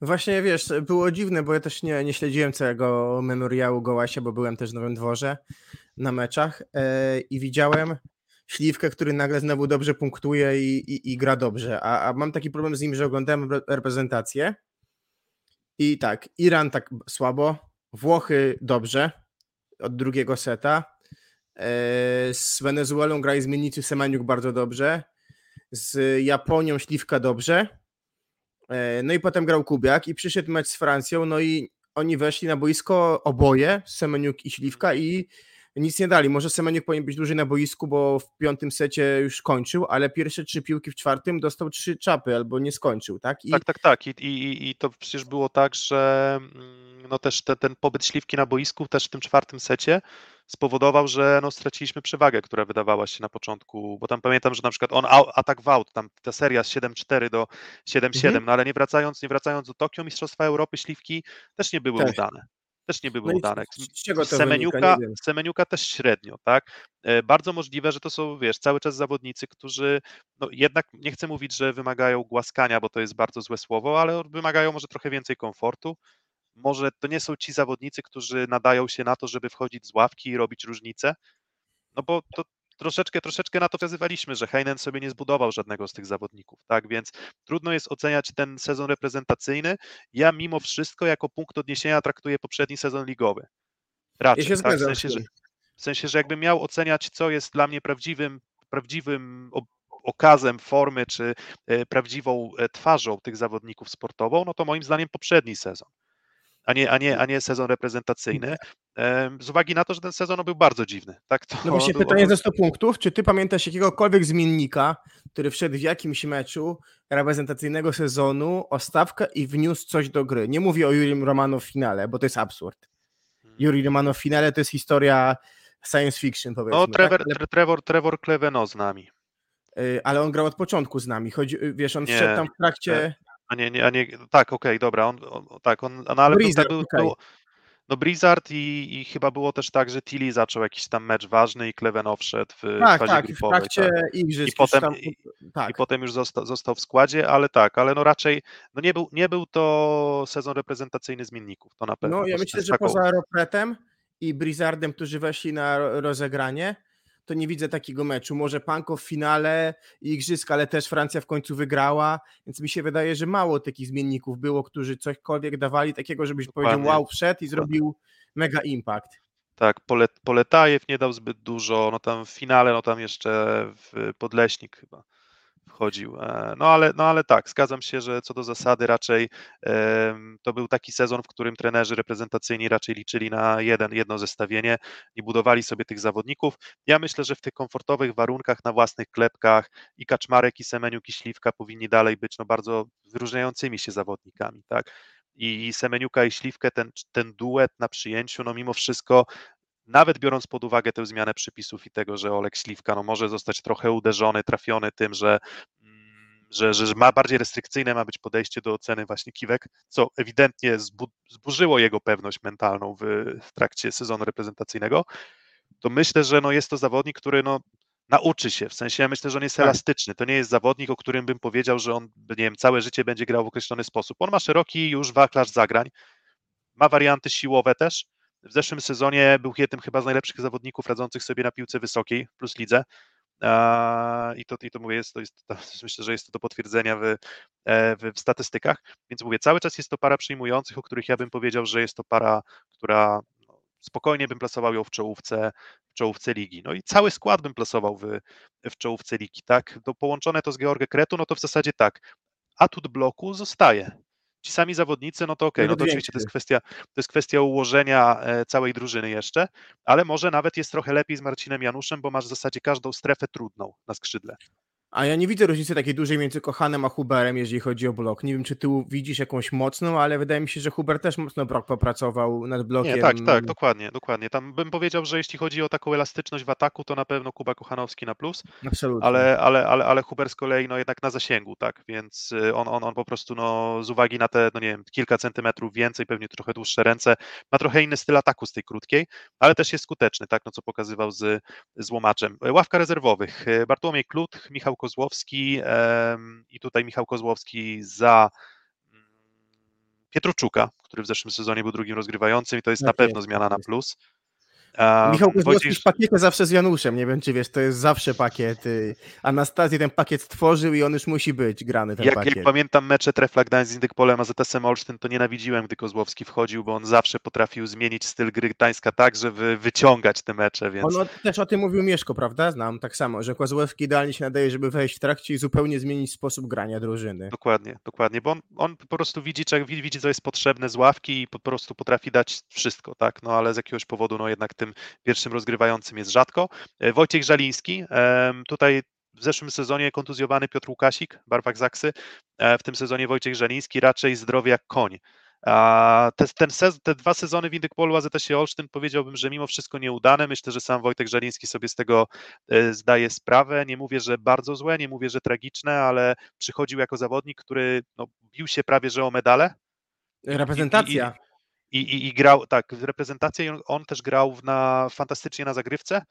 Właśnie wiesz, było dziwne, bo ja też nie, nie śledziłem całego memoriału Gołasia, bo byłem też w Nowym Dworze na meczach yy, i widziałem Śliwkę, który nagle znowu dobrze punktuje i, i, i gra dobrze. A, a, mam taki problem z nim, że oglądałem reprezentację i tak, Iran tak słabo, Włochy dobrze od drugiego seta, yy, z Wenezuelą gra z Miniciu Semaniuk bardzo dobrze, z Japonią Śliwka dobrze, E, no i potem grał Kubiak i przyszedł mecz z Francją, no i oni weszli na boisko oboje, Semeniuk i Śliwka i nic nie dali. Może Semeniuk powinien być dłużej na boisku, bo w piątym secie już kończył, ale pierwsze trzy piłki w czwartym dostał trzy czapy albo nie skończył, tak? I... Tak, tak, tak. I, i, I to przecież było tak, że mm, no też te, ten pobyt śliwki na boisku też w tym czwartym secie spowodował, że no, straciliśmy przewagę, która wydawała się na początku, bo tam pamiętam, że na przykład on atak w out, tam ta seria z 7-4 do 7-7, mhm. no ale nie wracając, nie wracając do Tokio, Mistrzostwa Europy Śliwki też nie były tak. udane też nie były no udane. Semeniuka, Semeniuka też średnio, tak? E, bardzo możliwe, że to są, wiesz, cały czas zawodnicy, którzy no jednak, nie chcę mówić, że wymagają głaskania, bo to jest bardzo złe słowo, ale wymagają może trochę więcej komfortu. Może to nie są ci zawodnicy, którzy nadają się na to, żeby wchodzić z ławki i robić różnicę, no bo to troszeczkę, troszeczkę na to wskazywaliśmy, że Heinen sobie nie zbudował żadnego z tych zawodników, tak, więc trudno jest oceniać ten sezon reprezentacyjny. Ja mimo wszystko jako punkt odniesienia traktuję poprzedni sezon ligowy. Raczej, ja tak? w, sensie, że, w sensie, że jakbym miał oceniać, co jest dla mnie prawdziwym, prawdziwym okazem formy, czy e, prawdziwą e, twarzą tych zawodników sportową, no to moim zdaniem poprzedni sezon a nie, a nie, a nie sezon reprezentacyjny. Z uwagi na to, że ten sezon był bardzo dziwny. Tak? To no właśnie pytanie ze 100 punktów. Czy ty pamiętasz jakiegokolwiek zmiennika, który wszedł w jakimś meczu reprezentacyjnego sezonu o stawkę i wniósł coś do gry? Nie mówię o Jurim Romano w finale, bo to jest absurd. Hmm. Juri Romano w finale to jest historia science fiction, powiedzmy. No, Trevor, tak? Trevor, Trevor Kleveno z nami. Y, ale on grał od początku z nami. Chodzi, y, wiesz, on nie, wszedł tam w trakcie. A nie, nie, a nie tak, okej, okay, dobra, on, on, tak, on, no ale Blizzard, był, okay. był, no Blizzard i, i, chyba było też tak, że Tilly zaczął jakiś tam mecz ważny i Kleveno wszedł w tak, fazie tak, grupowej. W tak. I potem, tam, i, tak. i, potem już został, został w składzie, ale tak, ale no raczej no nie, był, nie był to sezon reprezentacyjny zmienników, to na pewno. No ja myślę, że taką... poza Aeropretem i Blizzardem, którzy weszli na rozegranie, to nie widzę takiego meczu. Może Panko w finale i Igrzyska, ale też Francja w końcu wygrała, więc mi się wydaje, że mało takich zmienników było, którzy cośkolwiek dawali takiego, żebyś Dokładnie. powiedział wow, wszedł i zrobił mega impact. Tak, Polet, Poletajew nie dał zbyt dużo, no tam w finale, no tam jeszcze w Podleśnik chyba wchodził. E, no ale, no ale tak, zgadzam się, że co do zasady raczej to był taki sezon, w którym trenerzy reprezentacyjni raczej liczyli na jeden, jedno zestawienie i budowali sobie tych zawodników. Ja myślę, że w tych komfortowych warunkach, na własnych klepkach i Kaczmarek, i Semeniuk, i Śliwka powinni dalej być no, bardzo wyróżniającymi się zawodnikami, tak? I Semeniuka i Śliwkę, ten, ten duet na przyjęciu, no mimo wszystko nawet biorąc pod uwagę tę zmianę przepisów i tego, że Olek Śliwka no, może zostać trochę uderzony, trafiony tym, że, mm, że, że ma bardziej restrykcyjne ma być podejście do oceny właśnie kiwek, co ewidentnie zbu, zburzyło jego pewność mentalną w, w trakcie sezonu reprezentacyjnego, to myślę, że no, jest to zawodnik, który no, nauczy się, w sensie ja myślę, że on jest tak. elastyczny, to nie jest zawodnik, o którym bym powiedział, że on, nie wiem, całe życie będzie grał w określony sposób. On ma szeroki już wachlarz zagrań, ma warianty siłowe też, w zeszłym sezonie był jednym chyba z najlepszych zawodników radzących sobie na piłce wysokiej plus lidze. I to, i to mówię, jest, to jest, to, myślę, że jest to do potwierdzenia w, e, w, w, statystykach. Więc mówię, cały czas jest to para przyjmujących, o których ja bym powiedział, że jest to para, która no, spokojnie bym plasował ją w czołówce, w czołówce ligi. No i cały skład bym plasował w, w czołówce ligi, tak? To połączone to z Georgę Kretu, no to w zasadzie tak. Atut bloku zostaje ci sami zawodnicy, no to okej, okay, no to oczywiście to jest, kwestia, to jest kwestia ułożenia e, całej drużyny jeszcze, ale może nawet jest trochę lepiej z Marcinem Januszem, bo masz w zasadzie każdą strefę trudną na skrzydle. A ja nie widzę różnicy takiej dużej między Kochanem a Huberem, jeżeli chodzi o blok. Nie wiem, czy ty widzisz jakąś mocną, ale wydaje mi się, że Huber też mocno popracował nad blokiem. Nie, tak, tak, dokładnie, dokładnie. Tam bym powiedział, że jeśli chodzi o taką elastyczność w ataku, to na pewno Kuba Kochanowski na plus. Absolutnie. Ale, ale, ale, ale Huber z kolei no jednak na zasięgu, tak, więc y, on, on, on po prostu no, z uwagi na te, no nie wiem, kilka centymetrów więcej, pewnie trochę dłuższe ręce, ma trochę inny styl ataku z tej krótkiej, ale też jest skuteczny, tak, no co pokazywał z, z łomaczem. Ławka rezerwowych. Bartłomiej Klut, Michał Kozłowski i tutaj Michał Kozłowski za mm, Pietruczuka, który w zeszłym sezonie był drugim rozgrywającym i to jest tak na pewno jest, zmiana na tak plus. Um, Michał Kozłowski Wojciech... w pakiecie zawsze z Januszem, nie wiem czy wiesz, to jest zawsze pakiet. Y, Anastazji ten pakiet stworzył i on już musi być grany ten jak, pakiet. Jak pamiętam mecze Trefla Gdańsk z Indykpolem, a ZSM Olsztyn, to nienawidziłem, gdy Kozłowski wchodził, bo on zawsze potrafił zmienić styl gry Gdańska tak, żeby wyciągać te mecze, więc... On też o tym mówił Mieszko, prawda? Znam tak samo, że Kozłowski idealnie się nadaje, żeby wejść w trakcie i zupełnie zmienić sposób grania drużyny. Dokładnie, dokładnie, bo on, on po prostu widzi, widzi, co jest potrzebne z ławki i po prostu potrafi dać wszystko, tak? No ale z jakiegoś powodu, no jednak tyle tym pierwszym rozgrywającym jest rzadko. E, Wojciech Żaliński, tutaj w zeszłym sezonie kontuzjowany Piotr Łukasik, barwak Zaksy, w tym sezonie Wojciech Żaliński, raczej zdrowy jak koń. Te, ten sez, te dwa sezony w Indykpolu AZS Olsztyn powiedziałbym, że mimo wszystko nieudane. Myślę, że sam Wojtek Żaliński sobie z tego e, zdaje sprawę. Nie mówię, że bardzo złe, nie mówię, że tragiczne, ale przychodził jako zawodnik, który no, bił się prawie że o medale. Reprezentacja. I, i, i, i grał, tak, w reprezentacji on, on też grał na, fantastycznie na zagrywce.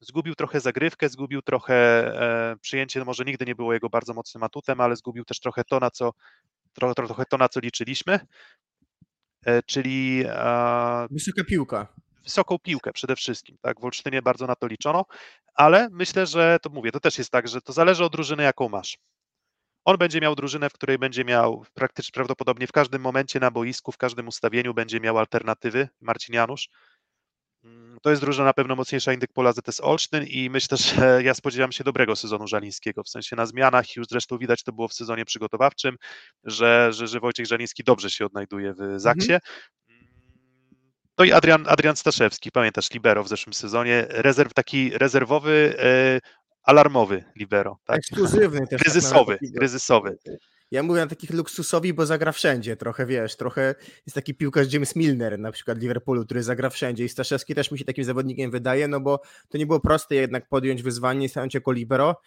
Zgubił trochę zagrywkę, zgubił trochę e, przyjęcie, no może nigdy nie było jego bardzo mocnym atutem, ale zgubił też trochę to, na co, trochę, trochę to, na co liczyliśmy. E, czyli wysoka piłka. Wysoką piłkę przede wszystkim, tak? W Olsztynie bardzo na to liczono, ale myślę, że to mówię, to też jest tak, że to zależy od drużyny, jaką masz. On będzie miał drużynę, w której będzie miał praktycznie prawdopodobnie w każdym momencie na boisku, w każdym ustawieniu będzie miał alternatywy. Marcin Janusz Mm, to jest drużyna na pewno mocniejsza Indyk Pola ZS Olsztyn i myślę, że ja spodziewam się dobrego sezonu Żalińskiego, w sensie na zmianach, już zresztą widać to było w sezonie przygotowawczym, że, że, że Wojciech Żaliński dobrze się odnajduje w Zaksie. Mhm. No i Adrian, Adrian Staszewski, pamiętasz, libero w zeszłym sezonie, rezerw, taki rezerwowy, e, alarmowy libero. Tak? Ekskluzywny też. Tak kryzysowy, tak kryzysowy. Ja mówię na takich luksusowi, bo zagra wszędzie, trochę wiesz, trochę jest taki piłkarz James Milner na przykład Liverpoolu, który zagra wszędzie i Staszewski też mi się takim zawodnikiem wydaje, no bo to nie było proste jednak podjąć wyzwanie i stanąć jako libero.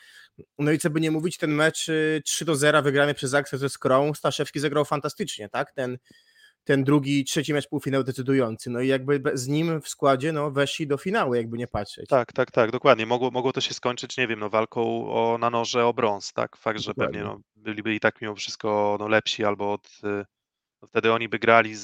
No i co by nie mówić, ten mecz 3 y, do 0 wygrany przez Aksę ze Skrą, Staszewski zagrał fantastycznie, tak? Ten ten drugi, trzeci mecz półfinał decydujący. No i jakby z nim w składzie no, weszli do finału, jakby nie patrzeć. Tak, tak, tak, dokładnie. Mogło, mogło to się skończyć, nie wiem, no, walką o, na noże o brąz, tak? Fakt, że dokładnie. pewnie no, byliby i tak mimo wszystko no, lepsi albo od, y, no, wtedy oni by grali z,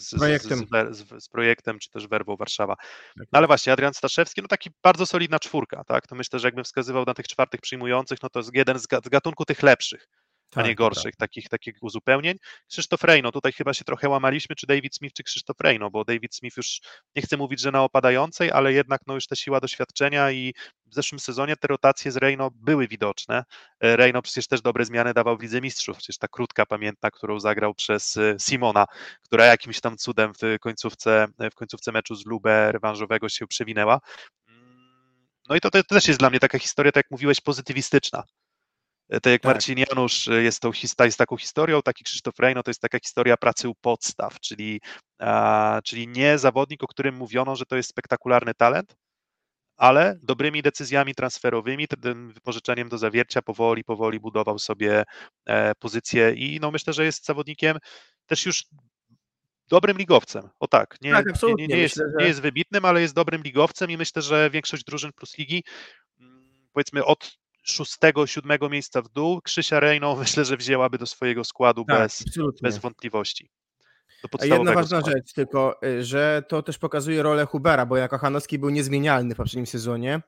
z, projektem. Z, z, z, projektem, czy też werbą Warszawa. Tak no, ale właśnie, Adrian Staszewski, no taki bardzo solidna czwórka, tak? To myślę, że jakbym wskazywał na tych czwartych przyjmujących, no to jest jeden z gatunku tych lepszych tak, a nie gorszych, takich, takich uzupełnień. Krzysztof Rejno, tutaj chyba się trochę łamaliśmy, czy David Smith, czy Krzysztof Rejno, bo David Smith już, nie chcę mówić, że na opadającej, ale jednak no już ta siła doświadczenia i w zeszłym sezonie te rotacje z Rejno były widoczne. E, Rejno przecież też dobre zmiany dawał w Lidze Mistrzów, przecież ta krótka pamiętna, którą zagrał przez e, Simona, która jakimś tam cudem w końcówce, w końcówce meczu z Lubę rewanżowego się przewinęła. Mm, no i to, to też jest dla mnie taka historia, tak jak mówiłeś, pozytywistyczna tak jak tak. Marcin Janusz e, jest, tą, jest taką historią, taki Krzysztof Rejno to jest taka historia pracy u podstaw, czyli, a, czyli nie zawodnik, o którym mówiono, że to jest spektakularny talent, ale dobrymi decyzjami transferowymi, tym wypożyczeniem do zawiercia powoli, powoli budował sobie e, pozycję i no myślę, że jest zawodnikiem też już dobrym ligowcem. O tak, nie, tak, nie, nie, nie, jest, myślę, że... nie jest wybitnym, ale jest dobrym ligowcem i myślę, że większość drużyn plus ligi mm, powiedzmy od szóstego, siódmego miejsca w dół, Krzysia Rejną myślę, że wzięłaby do swojego składu tak, bez, bez wątpliwości. Jedna ważna składu. rzecz tylko, y, że to też pokazuje rolę Hubera, bo jako Hanowski był niezmienialny w poprzednim sezonie.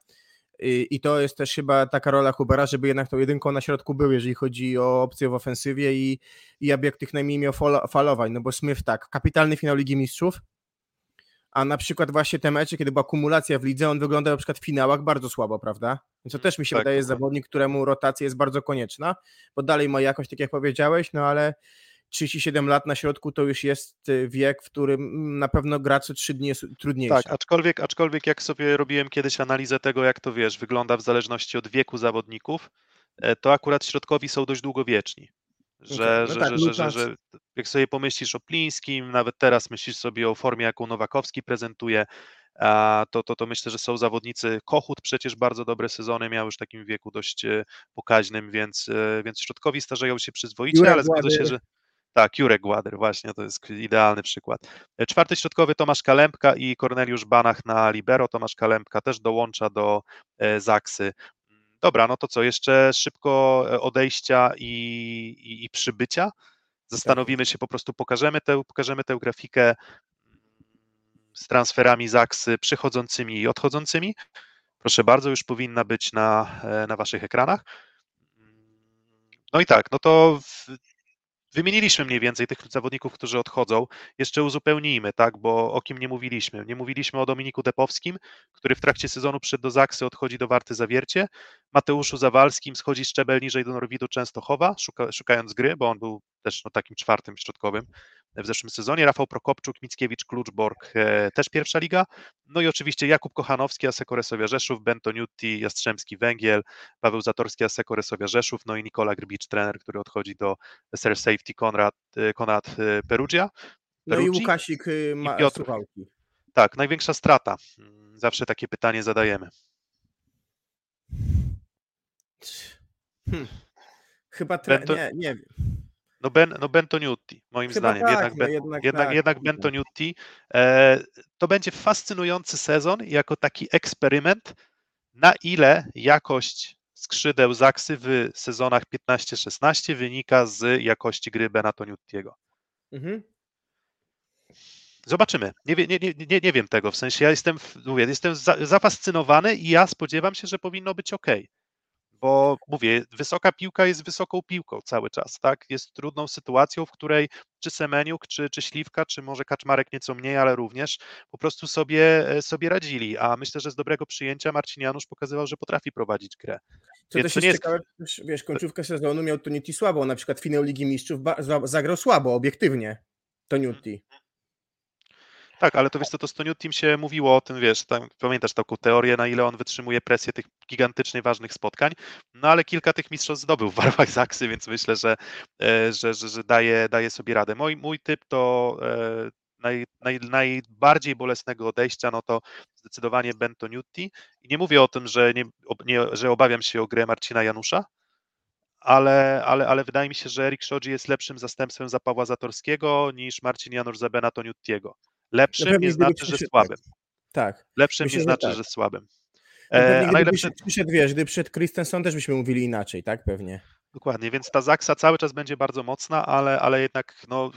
I, i to jest też chyba taka rola Hubera, żeby jednak tą jedynką na środku był, jeżeli chodzi o opcję w ofensywie i, i aby jak tych najmniej miał falowań, no bo Smith tak, kapitalny finał Ligi Mistrzów, a na przykład właśnie te mecze, kiedy była kumulacja w lidze, on wygląda na przykład w finałach bardzo słabo, prawda? Więc to też mi się tak, wydaje jest zawodnik, któremu rotacja jest bardzo konieczna, bo dalej ma jakość, tak jak powiedziałeś, no ale 37 lat na środku to już jest y, wiek, w którym na pewno gra co 3 dni jest trudniejsza. Tak, aczkolwiek, aczkolwiek jak sobie robiłem kiedyś analizę tego, jak to wiesz, wygląda w zależności od wieku zawodników, e, to akurat środkowi są dość długowieczni. Że, no że, tak, że, że, że, jak sobie pomyślisz o Plińskim, nawet teraz myślisz sobie o formie, jaką Nowakowski prezentuje, to, to, to myślę, że są zawodnicy. Kochut przecież bardzo dobre sezony miał już w takim wieku dość e, pokaźnym, więc, e, więc środkowi starzeją się przyzwoicie, Jurek ale zgodzę się, że tak, Jurek Głader, właśnie, to jest idealny przykład. E, czwarty środkowy Tomasz Kalempka i Korneliusz Banach na libero. Tomasz Kalempka też dołącza do Zaksy. Dobra, no to co, jeszcze szybko odejścia i, i, i przybycia. Zastanowimy się, po prostu pokażemy tę, pokażemy tę grafikę z transferami Zaksy przychodzącymi i odchodzącymi. Proszę bardzo, już powinna być na, e, na Waszych ekranach. No i tak, no to Wymieniliśmy mniej więcej tych zawodników, którzy odchodzą. Jeszcze uzupełnijmy, tak, bo o kim nie mówiliśmy. Nie mówiliśmy o Dominiku Depowskim, który w trakcie sezonu przyszedł do Zaksy, odchodzi do Warty Zawiercie. Mateuszu Zawalskim schodzi szczebel niżej do Norwidu Częstochowa, szuka, szukając gry, bo on był też no, takim czwartym środkowym w zeszłym sezonie. Rafał Prokopczuk, Mickiewicz, Kluczborg, e, też pierwsza liga. No i oczywiście Jakub Kochanowski, Aseko Resowia Rzeszów, Bento Niutti, Jastrzębski Węgiel, Paweł Zatorski, Aseko Resowia Rzeszów, no i Nikola Grbicz, trener, który odchodzi do SR Safety Konrad, e, Konrad e, Perugia. No i. Łukasik ma I. Suwałki. Tak, największa strata. Zawsze takie pytanie zadajemy. Hmm. Chyba tre... Bento- nie, nie. No, ben, no Bentoniutti, moim Chyba zdaniem. tak, jednak, no ben, jednak jednak, tak. jednak Bentoniutti. E, to będzie fascynujący sezon jako taki eksperyment, na ile jakość skrzydeł Zaksy w sezonach 15-16 wynika z jakości gry Benatoniuttiego. Mhm. Zobaczymy. Nie, nie, nie, nie, wiem tego. W sensie ja jestem, mówię, jestem za, zafascynowany i ja spodziewam się, że powinno być ok. Bo mówię, wysoka piłka jest wysoką piłką cały czas, tak? Jest trudną sytuacją, w której czy Semeniuk, czy, czy Śliwka, czy może Kaczmarek nieco mniej, ale również po prostu sobie, e, sobie radzili. A myślę, że z dobrego przyjęcia Marcin Janusz pokazywał, że potrafi prowadzić grę. Co Więc też to jest jest- ciekawe, wiesz, końcówkę sezonu miał Toniutti słabo, na przykład finał Ligi Mistrzów zagrał słabo, obiektywnie. Toniutti. Tak, ale to wiesz co, to Stoniutim się mówiło o tym, wiesz, tam, pamiętasz taką teorię, na ile on wytrzymuje presję tych gigantycznie ważnych spotkań, no ale kilka tych mistrzostw zdobył w barwach Zaksy, więc myślę, że, e, że, że, że daje, daje sobie radę. Mój, mój typ to e, naj, naj, najbardziej bolesnego odejścia, no to zdecydowanie Bentoniutti i nie mówię o tym, że, nie, nie, że obawiam się o grę Marcina Janusza, ale, ale, ale wydaje mi się, że Erik Szodzi jest lepszym zastępstwem za Pawła Zatorskiego niż Marcin Janusz za Benatoniuttiego. Lepszym nie znaczy, że słabym. Tak. Lepszym Myślę, nie że znaczy, tak. że słabym. No E, najlepszy, przyszedł, przyszedł, wiesz, gdy przyszedł Christensen, też byśmy mówili inaczej, tak? Pewnie. dokładnie, więc ta Zaksa cały czas będzie bardzo mocna, ale, ale jednak, no,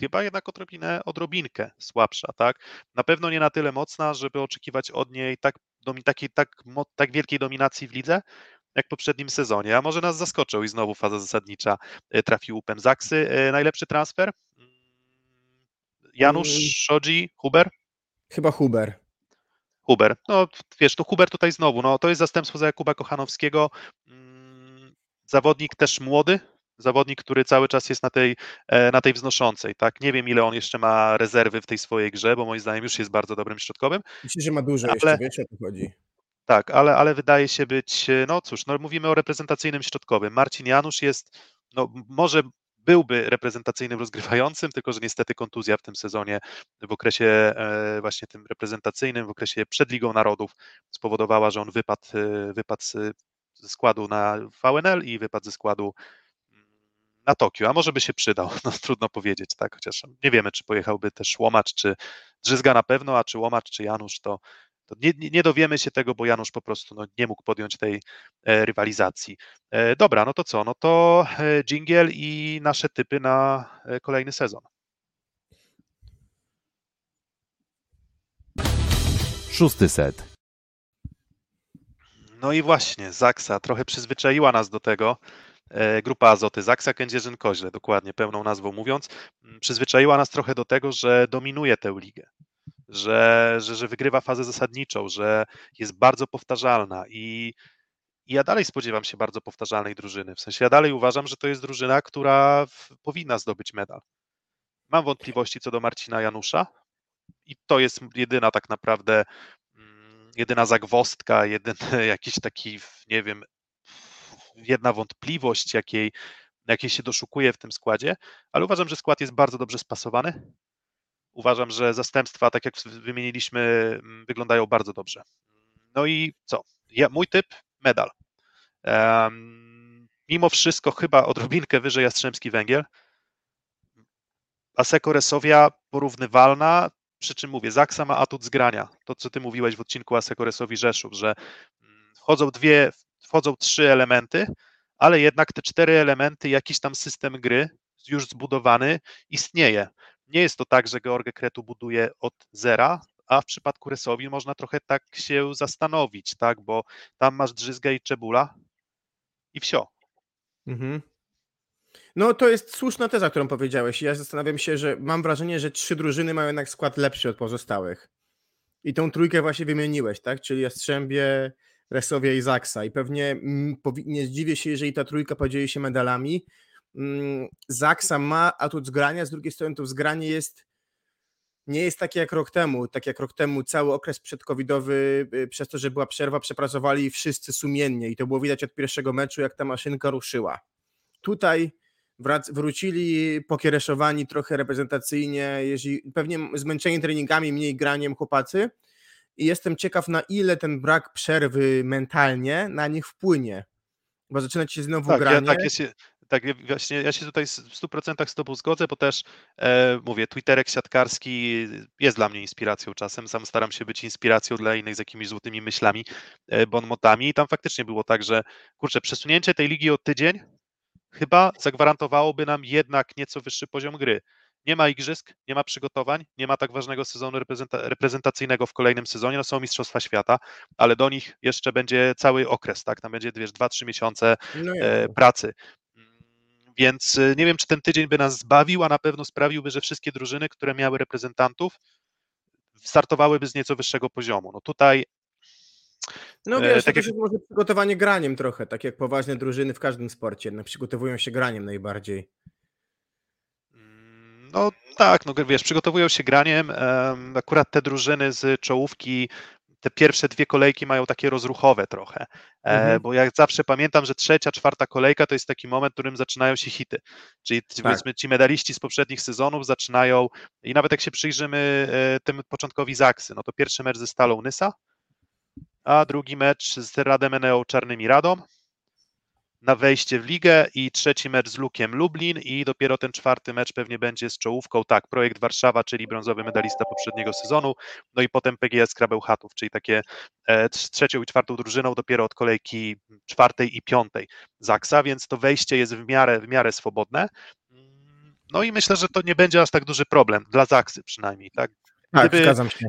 chyba jednak odrobinę, odrobinkę słabsza, tak? Na pewno nie na tyle mocna, żeby oczekiwać od niej tak, domi, takiej, tak, tak wielkiej dominacji w lidze, jak w poprzednim sezonie, a może nas zaskoczył i znowu faza zasadnicza e, trafił łupem Zaksy. E, Najlepszy transfer? Janusz, Mm. Szodzi, Huber? Chyba Huber. Huber. No wiesz, to Huber tutaj znowu, no to jest zastępstwo za Jakuba Kochanowskiego. Mm, Zawodnik też młody, zawodnik, który cały czas jest na tej, e, na tej wznoszącej, tak? Nie wiem, ile on jeszcze ma rezerwy w tej swojej grze, bo moim zdaniem już jest bardzo dobrym środkowym. Myślę, że ma dużo Ale- jeszcze, wiesz, o to chodzi. Tak, ale, ale wydaje się być, e, no cóż, no mówimy o reprezentacyjnym środkowym. Marcin Janusz jest, no może byłby reprezentacyjnym rozgrywającym, tylko że niestety kontuzja w tym sezonie, w okresie e, właśnie tym reprezentacyjnym, w okresie przed Ligą Narodów spowodowała, że on wypadł, e, wypadł ze składu na VNL i wypadł ze składu mm, na Tokio, a może by się przydał, no trudno powiedzieć, tak, chociaż nie wiemy, czy pojechałby też Łomacz, czy Drzyzga na pewno, a czy Łomacz, czy Janusz, to, to nie, nie dowiemy się tego, bo Janusz po prostu no, nie mógł podjąć tej e, rywalizacji. E, dobra, no to co? No to e, dżingiel i nasze typy na kolejny sezon. Szósty set. No i właśnie, Zaksa trochę przyzwyczaiła nas do tego. Grupa Azoty, Zaksa Kędzierzyn-Koźle, dokładnie pełną nazwą mówiąc, m, przyzwyczaiła nas trochę do tego, że dominuje tę ligę, że, że, że wygrywa fazę zasadniczą, że jest bardzo powtarzalna i, i ja dalej spodziewam się bardzo powtarzalnej drużyny. W sensie ja dalej uważam, że to jest drużyna, która powinna zdobyć medal. Mam wątpliwości co do Marcina Janusza i to jest jedyna tak naprawdę mm, jedyna zagwostka, jedyny jakiś taki, nie wiem, jedna wątpliwość, jakiej, jakiej się doszukuje w tym składzie, ale uważam, że skład jest bardzo dobrze spasowany. Uważam, że zastępstwa, tak jak wymieniliśmy, mm, wyglądają bardzo dobrze. No i co? Ja, mój typ medal. Em, mimo wszystko chyba odrobinkę wyżej Jastrzębski Węgiel. Aseko Resowia porównywalna, przy czym mówię, Zaksa ma atut zgrania. To, co ty mówiłeś w odcinku Aseko Resowi Rzeszów, że mm, wchodzą dwie, wchodzą trzy elementy, ale jednak te cztery elementy, jakiś tam system gry już zbudowany istnieje. Nie jest to tak, że George Kretu buduje od zera, a w przypadku Resowi można trochę tak się zastanowić, tak, bo tam masz Drzyzgę i Czebula i wsio. Mhm. No to jest słuszna teza, którą powiedziałeś. Ja zastanawiam się, że mam wrażenie, że trzy drużyny mają jednak skład lepszy od pozostałych. I tą trójkę właśnie wymieniłeś, tak? Czyli Jastrzębie, Resowie i Zaksa. I pewnie mm, nie zdziwię się, jeżeli ta trójka podzieli się medalami, Zaksa ma atut zgrania, z drugiej strony to zgranie jest nie jest takie jak rok temu. Tak jak rok temu cały okres przedcovidowy, y, przez to, że była przerwa, przepracowali wszyscy sumiennie i to było widać od pierwszego meczu, jak ta maszynka ruszyła. Tutaj wrac- wrócili pokiereszowani trochę reprezentacyjnie, jeżeli, pewnie zmęczeni treningami, mniej graniem chłopacy i jestem ciekaw na ile ten brak przerwy mentalnie na nich wpłynie, bo zaczyna się znowu Tak, ja, granie. tak, ja się, tak, właśnie ja się tutaj w 100% z Tobą zgodzę, bo też e, mówię, Twitterek siatkarski jest dla mnie inspiracją czasem. Sam staram się być inspiracją dla innych z jakimiś złotymi myślami, e, bonmotami. I tam faktycznie było tak, że kurczę, przesunięcie tej ligi o tydzień chyba zagwarantowałoby nam jednak nieco wyższy poziom gry. Nie ma igrzysk, nie ma przygotowań, nie ma tak ważnego sezonu reprezenta- reprezentacyjnego w kolejnym sezonie, no są Mistrzostwa Świata, ale do nich jeszcze będzie cały okres, tak? Tam będzie, wiesz, 2-3 miesiące No e, pracy. Więc e, nie wiem, czy ten tydzień by nas zbawił, a na pewno sprawiłby, że wszystkie drużyny, które miały reprezentantów, startowałyby z nieco wyższego poziomu. No tutaj No e, wiesz, tak to jak- może przygotowanie graniem trochę, tak jak poważne drużyny w każdym sporcie, no, przygotowują się graniem najbardziej. Mm, No tak, no wiesz, przygotowują się graniem. em, Akurat te drużyny z czołówki, te pierwsze dwie kolejki mają takie rozruchowe trochę. E, Mhm. Bo jak zawsze pamiętam, że trzecia, czwarta kolejka to jest taki moment, w którym zaczynają się hity. Czyli Tak. powiedzmy ci medaliści z poprzednich sezonów zaczynają i nawet jak się przyjrzymy e, tym początkowi Zaksy, no to pierwszy mecz ze Stalą Nysa, a drugi mecz z Radem Eneo Czarnymi Radą na wejście w ligę i trzeci mecz z Lukiem Lublin i dopiero ten czwarty mecz pewnie będzie z czołówką, tak, Projekt Warszawa, czyli brązowy medalista poprzedniego sezonu, no i potem PGS Krabeł Chatów, czyli takie e, trz- trzecią i czwartą drużyną dopiero od kolejki czwartej i piątej Zaksa, więc to wejście jest w miarę, w miarę swobodne. No i myślę, że to nie będzie aż tak duży problem, dla Zaksy przynajmniej, tak? Tak, Gdyby- zgadzam się.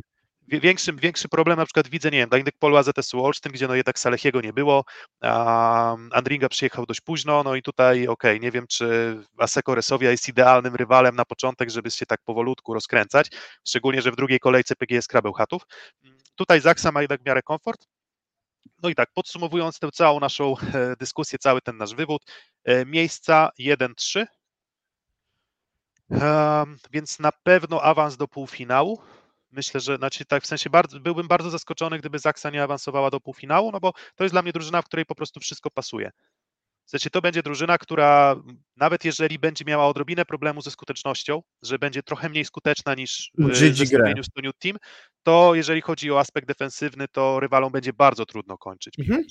Wie- Większy, problem na przykład widzę, nie wiem, dla Indyk Polu AZS-u Olsztyn, gdzie no jednak Salechiego nie było, a Andringa przyjechał dość późno, no i tutaj okej, nie wiem, czy Aseko Resowia jest idealnym rywalem na początek, żeby się tak powolutku rozkręcać, szczególnie, że w drugiej kolejce PGS Krabeł Chatów. Tutaj Zaksa ma jednak w miarę komfort. No i tak, podsumowując tę całą naszą e, dyskusję, cały ten nasz wywód, e, miejsca 1-3, Em, więc na pewno awans do półfinału. Myślę, że znaczy tak w sensie bardzo, byłbym bardzo zaskoczony, gdyby Zaksa nie awansowała do półfinału, no bo to jest dla mnie drużyna, w której po prostu wszystko pasuje. W sensie to będzie drużyna, która nawet jeżeli będzie miała odrobinę problemu ze skutecznością, że będzie trochę mniej skuteczna niż w Brzydzi grę. zestawieniu z Toniu Team, to jeżeli chodzi o aspekt defensywny, to rywalom będzie bardzo trudno kończyć. Mhm.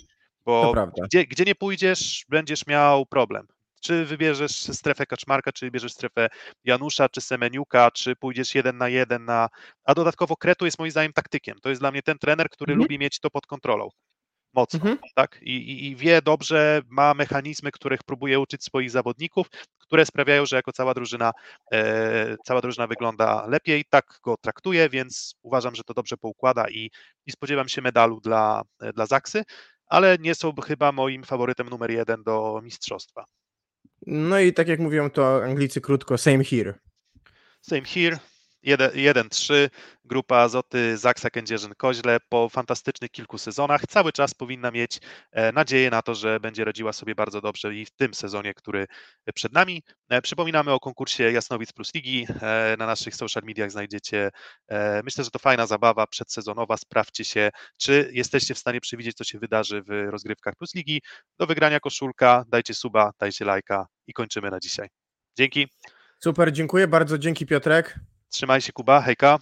Bo gdzie, gdzie nie pójdziesz, będziesz miał problem. Czy wybierzesz strefę Kaczmarka, czy wybierzesz strefę Janusza, czy Semeniuka, czy pójdziesz jeden na jeden na... A dodatkowo Kretu jest moim zdaniem taktykiem. To jest dla mnie ten trener, który Mhm. lubi mieć to pod kontrolą. Mocno, Mhm. tak? I, i, I wie dobrze, ma mechanizmy, których próbuje uczyć swoich zawodników, które sprawiają, że jako cała drużyna, e, cała drużyna wygląda lepiej. Tak go traktuje, więc uważam, że to dobrze poukłada i, i spodziewam się medalu dla, dla Zaksy, ale nie są chyba moim faworytem numer jeden do mistrzostwa. No i tak jak mówią to Anglicy krótko, same here. Same here. 1-3, grupa Azoty, Zaksa, Kędzierzyn, Koźle po fantastycznych kilku sezonach cały czas powinna mieć e, nadzieję na to, że będzie radziła sobie bardzo dobrze i w tym sezonie, który przed nami. E, Przypominamy o konkursie Jasnowic Plus Ligi. E, Na naszych social mediach znajdziecie, myślę, że to fajna zabawa przedsezonowa. Sprawdźcie się, czy jesteście w stanie przewidzieć, co się wydarzy w rozgrywkach Plus Ligi. Do wygrania koszulka, dajcie suba, dajcie lajka i kończymy na dzisiaj. Dzięki, Super, dziękuję bardzo, dzięki Piotrek. Trzymaj się Kuba, hejka.